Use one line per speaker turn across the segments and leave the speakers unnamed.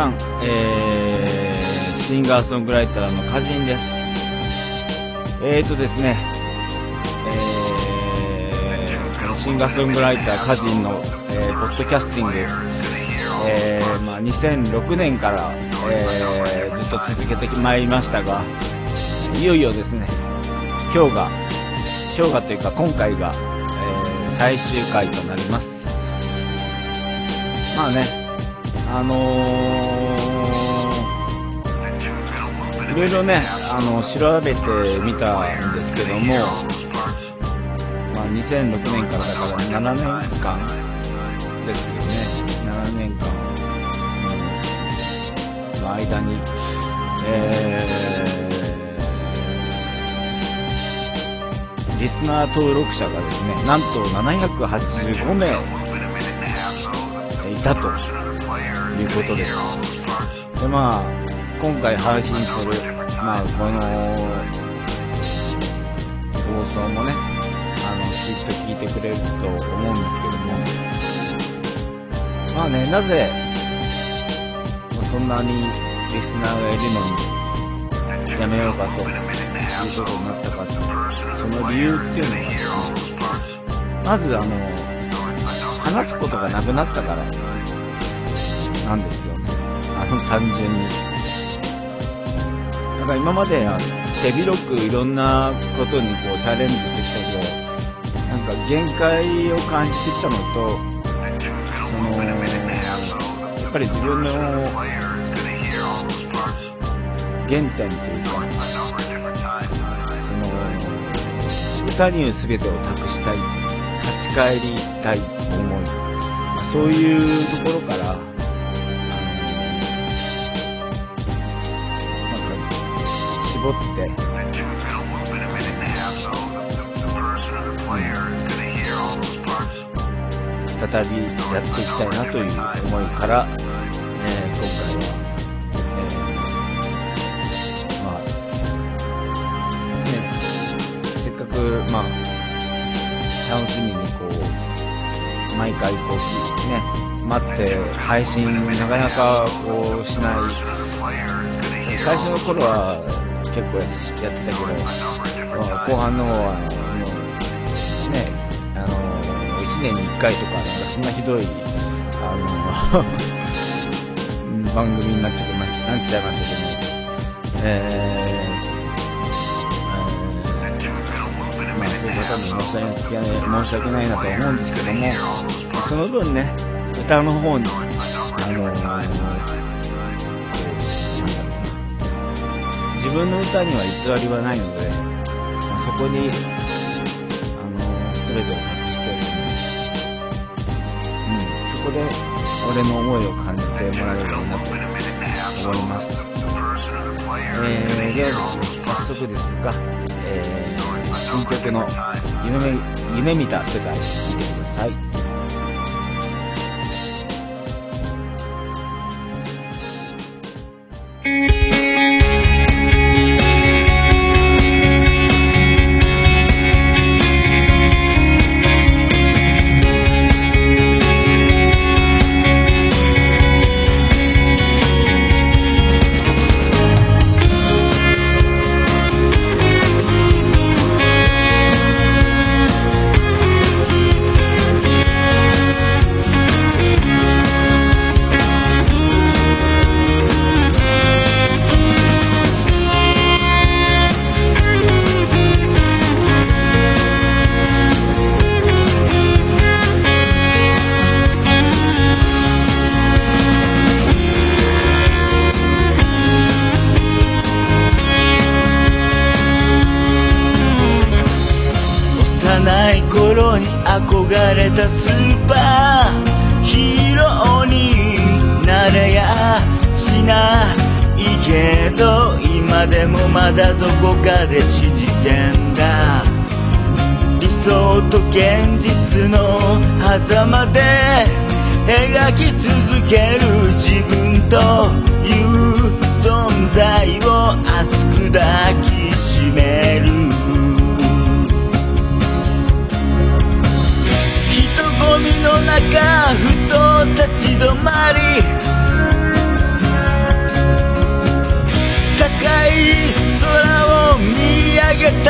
さん、えー、シンガーソングライターの歌人です。えーとですね、えー、シンガーソングライター歌人の、えー、ポッドキャスティング、えー、まあ、2006年から、えー、ずっと続けてまいりましたが、いよいよですね、今日が、今日がというか今回が、えー、最終回となります。まあね、あのー、いろいろね、あの、調べてみたんですけども、まあ、2006年からだから7年間ですよね。7年間の間に、えー、リスナー登録者がですね、なんと785名いたということです。で、まあ、今回配信する、まあ、この、放送もね、あの、きっと聞いてくれると思うんですけども、まあね、なぜ、そんなにリスナーがいるのに、やめようかということになったか、その理由っていうのがですね、まずあの、話すことがなくなったからなんですよね。あの、単純に。なんか今まで手広くいろんなことにこうチャレンジしてきたけど、なんか限界を感じてきたのと、その、やっぱり自分の原点というか、その、歌に全てを託したい、立ち返りたい思い、そういうところから、絞って、再びやっていきたいなという思いから、えー、今回は、えー、まあ、ね、せっかく、まあ、楽しみにこう、毎回こう、ね、待って配信なかなかこうしない、最初の頃は結構やってたけど、まあ、後半の方は、もう、ね、あの、1年に1回とか、なんかそんなひどい、あの番組になっちゃいまなっちゃいましたけど、えー、えー、まあそういう方に申し訳ない、申し訳ないなと思うんですけども、その分ね、歌の方に、自分の歌には偽りはないので、まあ、そこに、あのー、全てを託してうん、そこで俺の思いを感じてもらえればいいなと思います。えー、ではですね、早速ですが、えー、新曲の夢夢見た世界、聴いてください。
止まり。高い空を見上げた。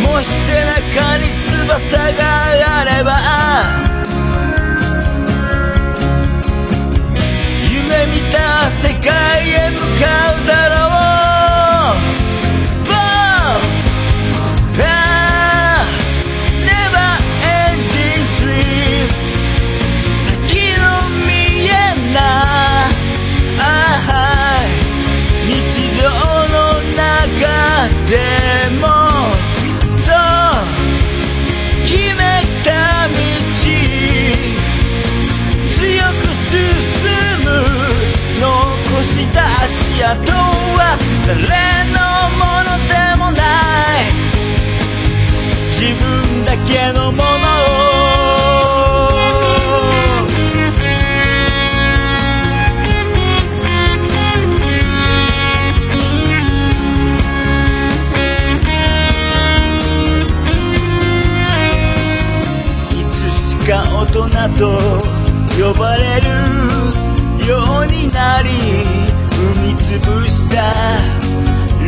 もし背中に翼があれば。夢見た世界へ向かうだろう。とは誰のものでもない。自分だけのものいつしか大人と呼ばれるようになり。潰した。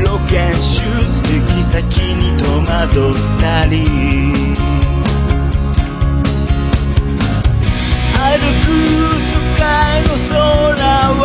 ロケンシューズ行き先に戸惑ったり。歩く都会の空は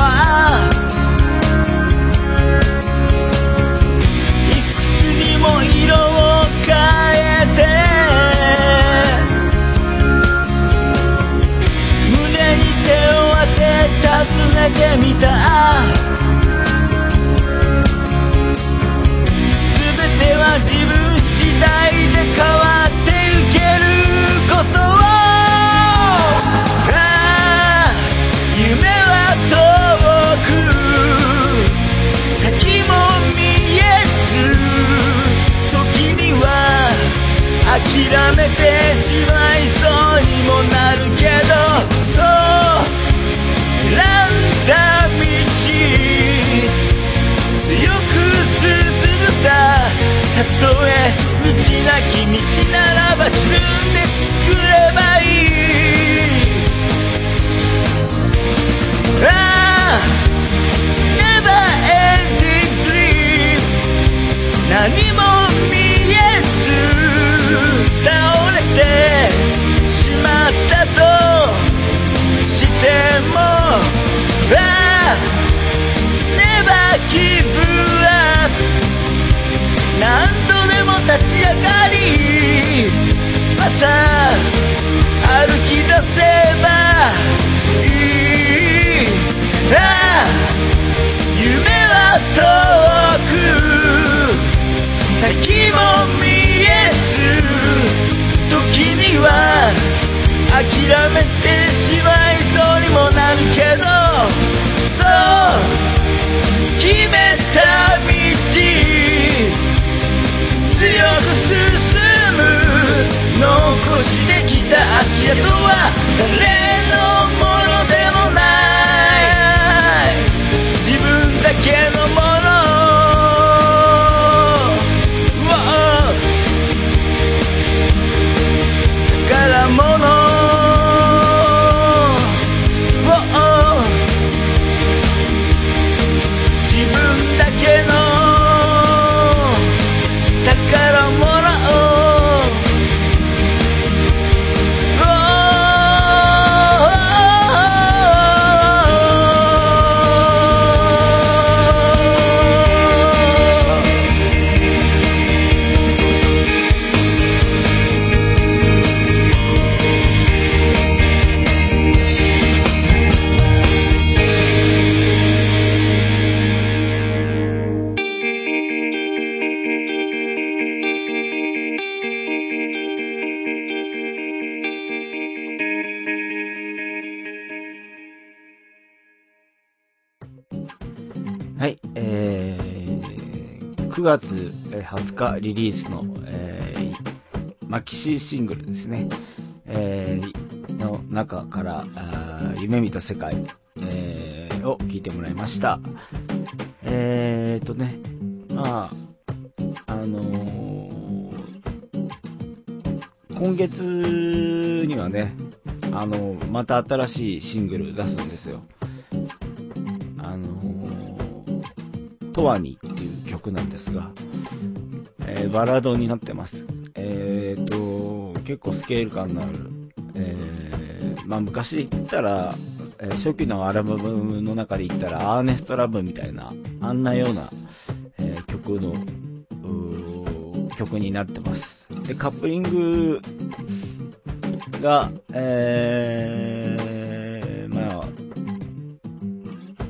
9月20日リリースの、えー、マキシーシングルですね、えー、の中からあ夢見た世界、えー、を聞いてもらいました。えー、っとねまああのー、今月にはねあのまた新しいシングル出すんですよ。あの「とわに」っていう。曲なんですが、えー、バラードになってます。えっ、ー、と、結構スケール感のある、えー、まあ昔で言ったら、えー、初期のアルバムの中で言ったら、アーネストラブみたいな、あんなような、えー、曲の、曲になってます。で、カップリングが、えー、まあ、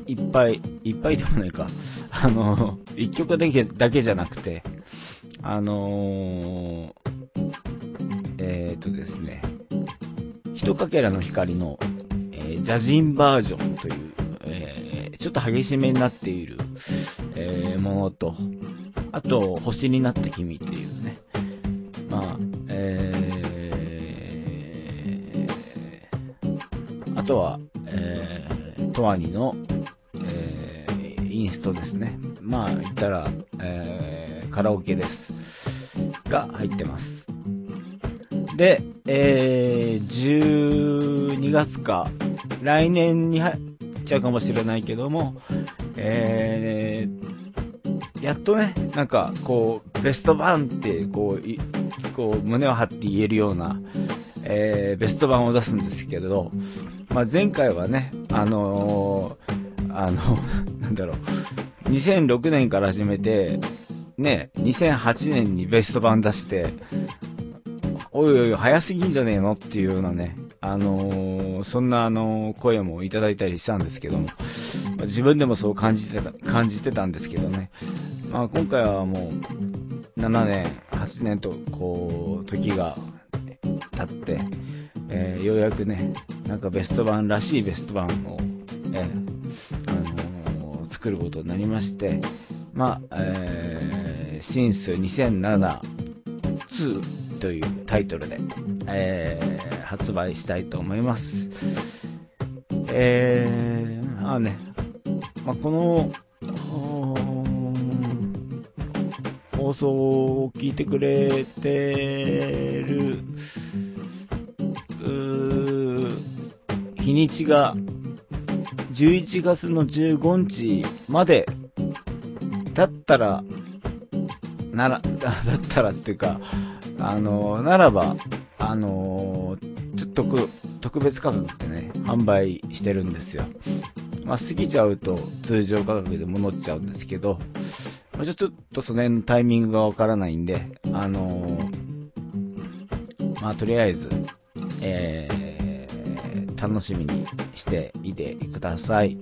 いっぱい、いっぱいではないか、あの、一曲だけ、だけじゃなくて、あのえー、っとですね、ひとかけらの光の、えー、ジャジンバージョンという、えー、ちょっと激しめになっている、えー、ものと、あと、星になった君っていうね、まあ、えー、あとは、えー、トワニの、えー、インストですね。まあ、言ったら、えー、カラオケです。が入ってます。で、えー、12月か、来年に入っちゃうかもしれないけども、えー、やっとね、なんか、こう、ベスト版って、こう、こう、胸を張って言えるような、えー、ベスト版を出すんですけれど、まあ、前回はね、あのー、あの、なんだろう、2006年から始めて、ね、2008年にベスト版出して、おいおい、早すぎんじゃねえの？っていうようなね、あのー、そんなあのー、声もいただいたりしたんですけども、自分でもそう感じてた、感じてたんですけどね、まあ今回はもう、7年、8年と、こう、時が経って、えー、ようやくね、なんかベスト版らしいベスト版を、え、ー、作ることになりまして、まあ、えー、シンス2007 2というタイトルで、えー、発売したいと思います。えー、あね、まあ、この、放送を聞いてくれてる、日にちが11月の15日までだったら、なら、だったらっていうか、あの、ならば、あの、ちょっと特、特別価格でね、販売してるんですよ。まあ、過ぎちゃうと通常価格で戻っちゃうんですけど、まあ、ちょっとその辺のタイミングがわからないんで、あのまあ、とりあえず、えー、楽しみにしていてください。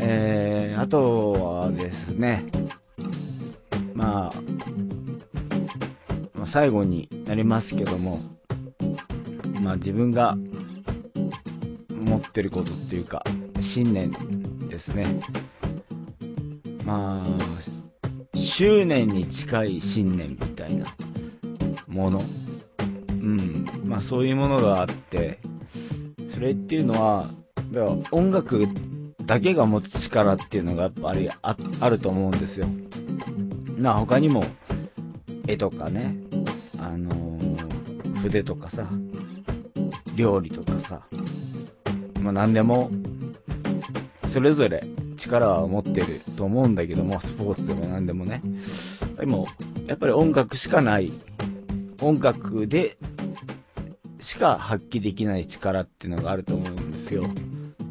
えー、あとはですね、まあ、最後になりますけども、まあ自分が持ってることっていうか、信念ですね。まあ、執念に近い信念みたいなもの。まあそういうものがあって、それっていうのは、音楽だけが持つ力っていうのがやっぱりああると思うんですよ。まあ他にも絵とかね、あのー、筆とかさ、料理とかさ、まあ何でも、それぞれ力は持ってると思うんだけども、スポーツでも何でもね。でも、やっぱり音楽しかない、音楽でしか発揮できない力っていうのがあると思うんですよ。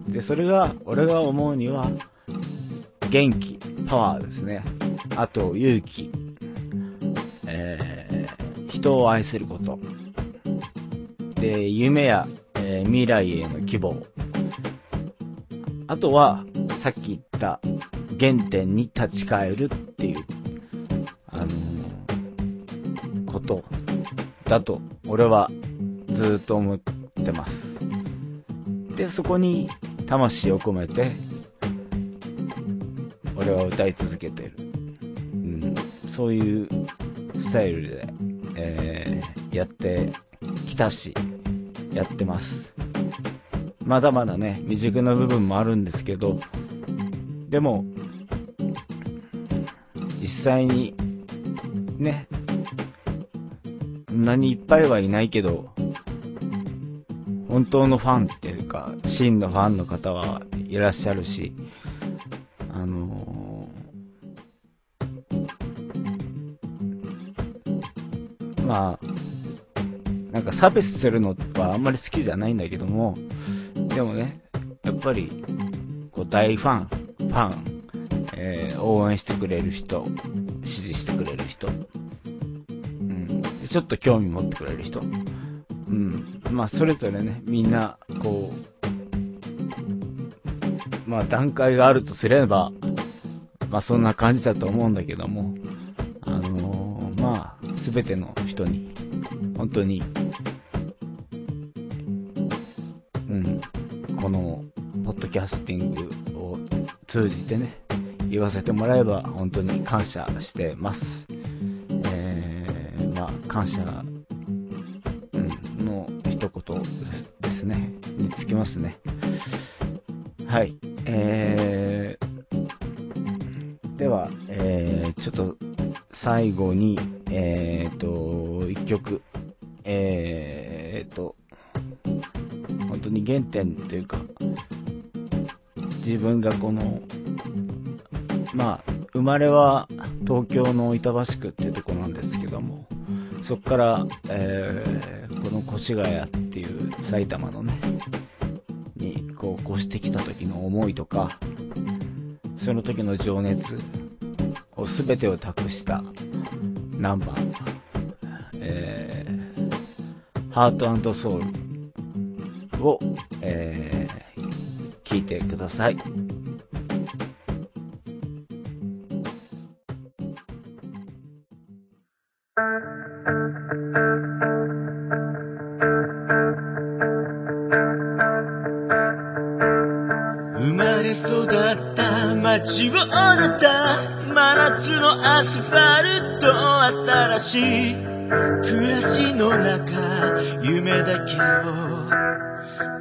で、それが、俺が思うには、元気、パワーですね。あと、勇気、えー、人を愛すること。で、夢や、えー、未来への希望。あとは、さっき言った原点に立ち返るっていう、あのー、ことだと、俺はずっと思ってます。で、そこに魂を込めて、俺は歌い続けてる。うん、そういうスタイルで、えー、やってきたし、やってます。まだまだね、未熟な部分もあるんですけど、でも、実際に、ね、何いっぱいはいないけど、本当のファンっていうか、真のファンの方はいらっしゃるし、あのー、まあ、なんか差別するのはあんまり好きじゃないんだけども、でもね、やっぱり、こう大ファン、ファン、えー、応援してくれる人、支持してくれる人、うん、ちょっと興味持ってくれる人、うん、まあそれぞれね、みんな、こう、まあ段階があるとすれば、まあそんな感じだと思うんだけども、あのー、まあ、すべての人に、本当に、うん、この、ポッドキャスティングを通じてね、言わせてもらえば本当に感謝してます。えー、まあ、感謝、一言ですね、につきますね。はい。えー、では、えー、ちょっと最後に、えーと、一曲、えーと、本当に原点というか、自分がこの、まあ、生まれは東京の板橋区っていうとこなんですけども、そこから、えー、この越谷っていう埼玉のね、にこう越してきた時の思いとか、その時の情熱を全てを託したナンバー、えー、ハートソウルを、えー、聞いてください。育った街を出た真夏のアスファルト新しい暮らしの中夢だけを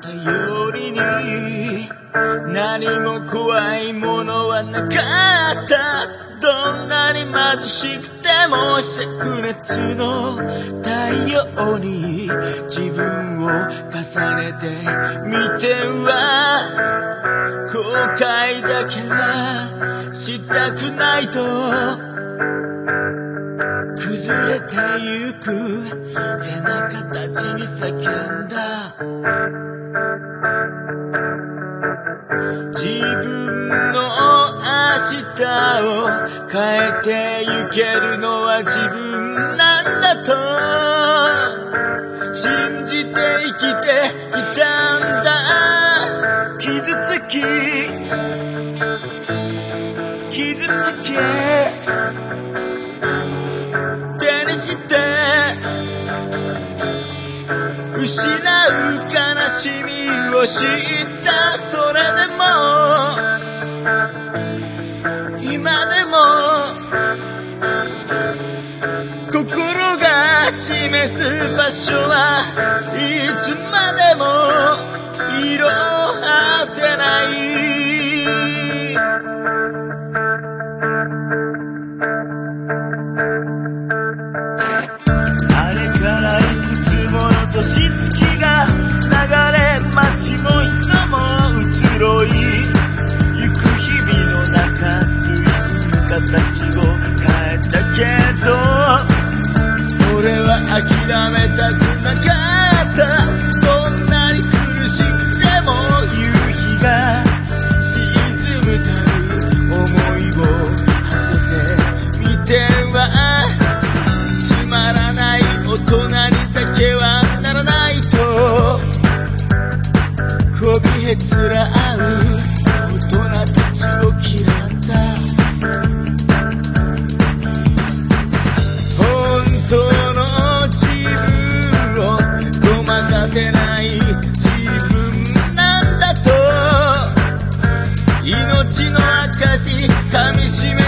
頼りに何も怖いものはなかったどんなに貧しくても灼熱の太陽に自分を重ねてみては。後悔だけはしたくないと崩れてゆく背中たちに叫んだ。自分の明日を変えてゆけるのは自分なんだと。信じて生きてきた知ったそれでも今でも心が示す場所はいつまでも噛みしめ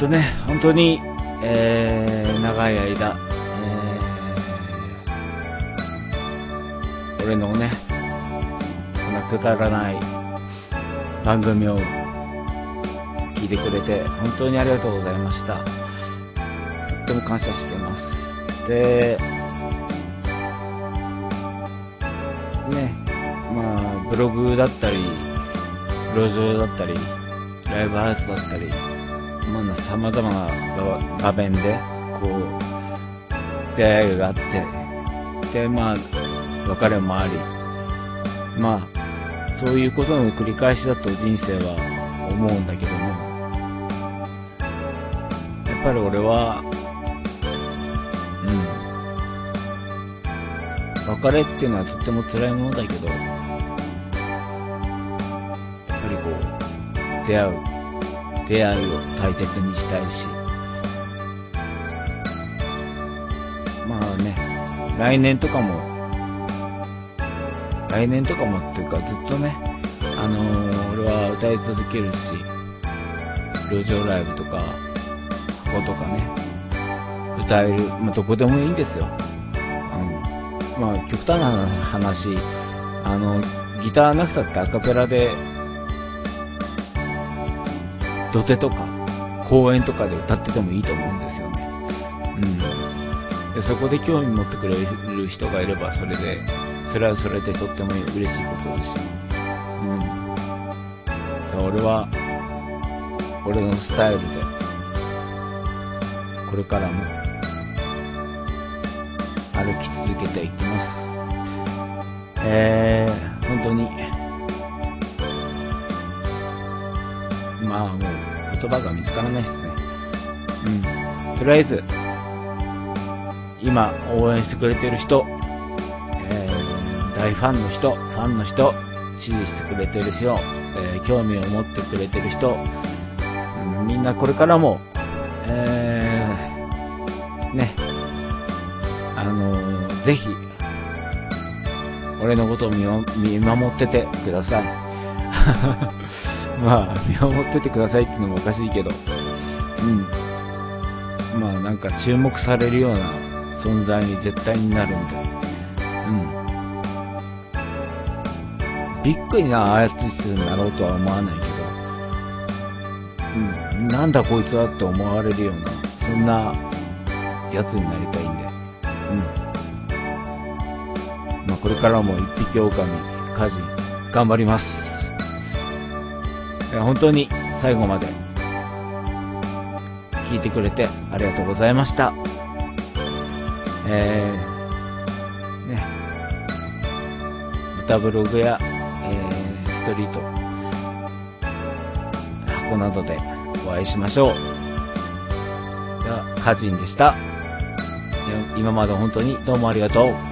とね、本当に、えー、長い間、えー、俺のね、こんなくだらない番組を聞いてくれて、本当にありがとうございました。とっても感謝してます。で、ね、まあ、ブログだったり、路上だったり、ライブハウスだったり、まあ、様々な場面で、こう、出会いがあって、で、まあ、別れもあり、まあ、そういうことの繰り返しだと人生は思うんだけども、やっぱり俺は、うん、別れっていうのはとっても辛いものだけど、やっぱりこう、出会う出会いを大切にしたいし。まあね来年とかも来年とかもっていうかずっとねあのー俺は歌い続けるし路上ライブとか箱とかね歌える、まあ、どこでもいいんですよ、うん、まあ極端な話あのギターなくたってアカペラで土手とか公園とかで歌っててもいいと思うんですよね。うん。でそこで興味持ってくれる人がいればそれで、それはそれでとっても嬉しいことだし。うん。だから俺は、俺のスタイルで、これからも、歩き続けていきます。えー、本当に、まあもう言葉が見つからないですね。うん。とりあえず、今応援してくれてる人、えー大ファンの人、ファンの人、支持してくれてる人、えー興味を持ってくれてる人、みんなこれからも、えーね、あのー、ぜひ、俺のことを見見守っててください。まあ、見守っててくださいっていうのもおかしいけど、うん。まあ、なんか注目されるような存在に絶対になるんで、うん。ビッグなアーティストになろうとは思わないけど、うん。なんだこいつはって思われるような、そんなやつになりたいんで、うん。まあ、これからも一匹狼、家事、頑張ります。本当に最後まで聞いてくれてありがとうございました。えー、ね、歌ブログや、えー、ストリート、箱などでお会いしましょう。では、カジンでした。今まで本当にどうもありがとう。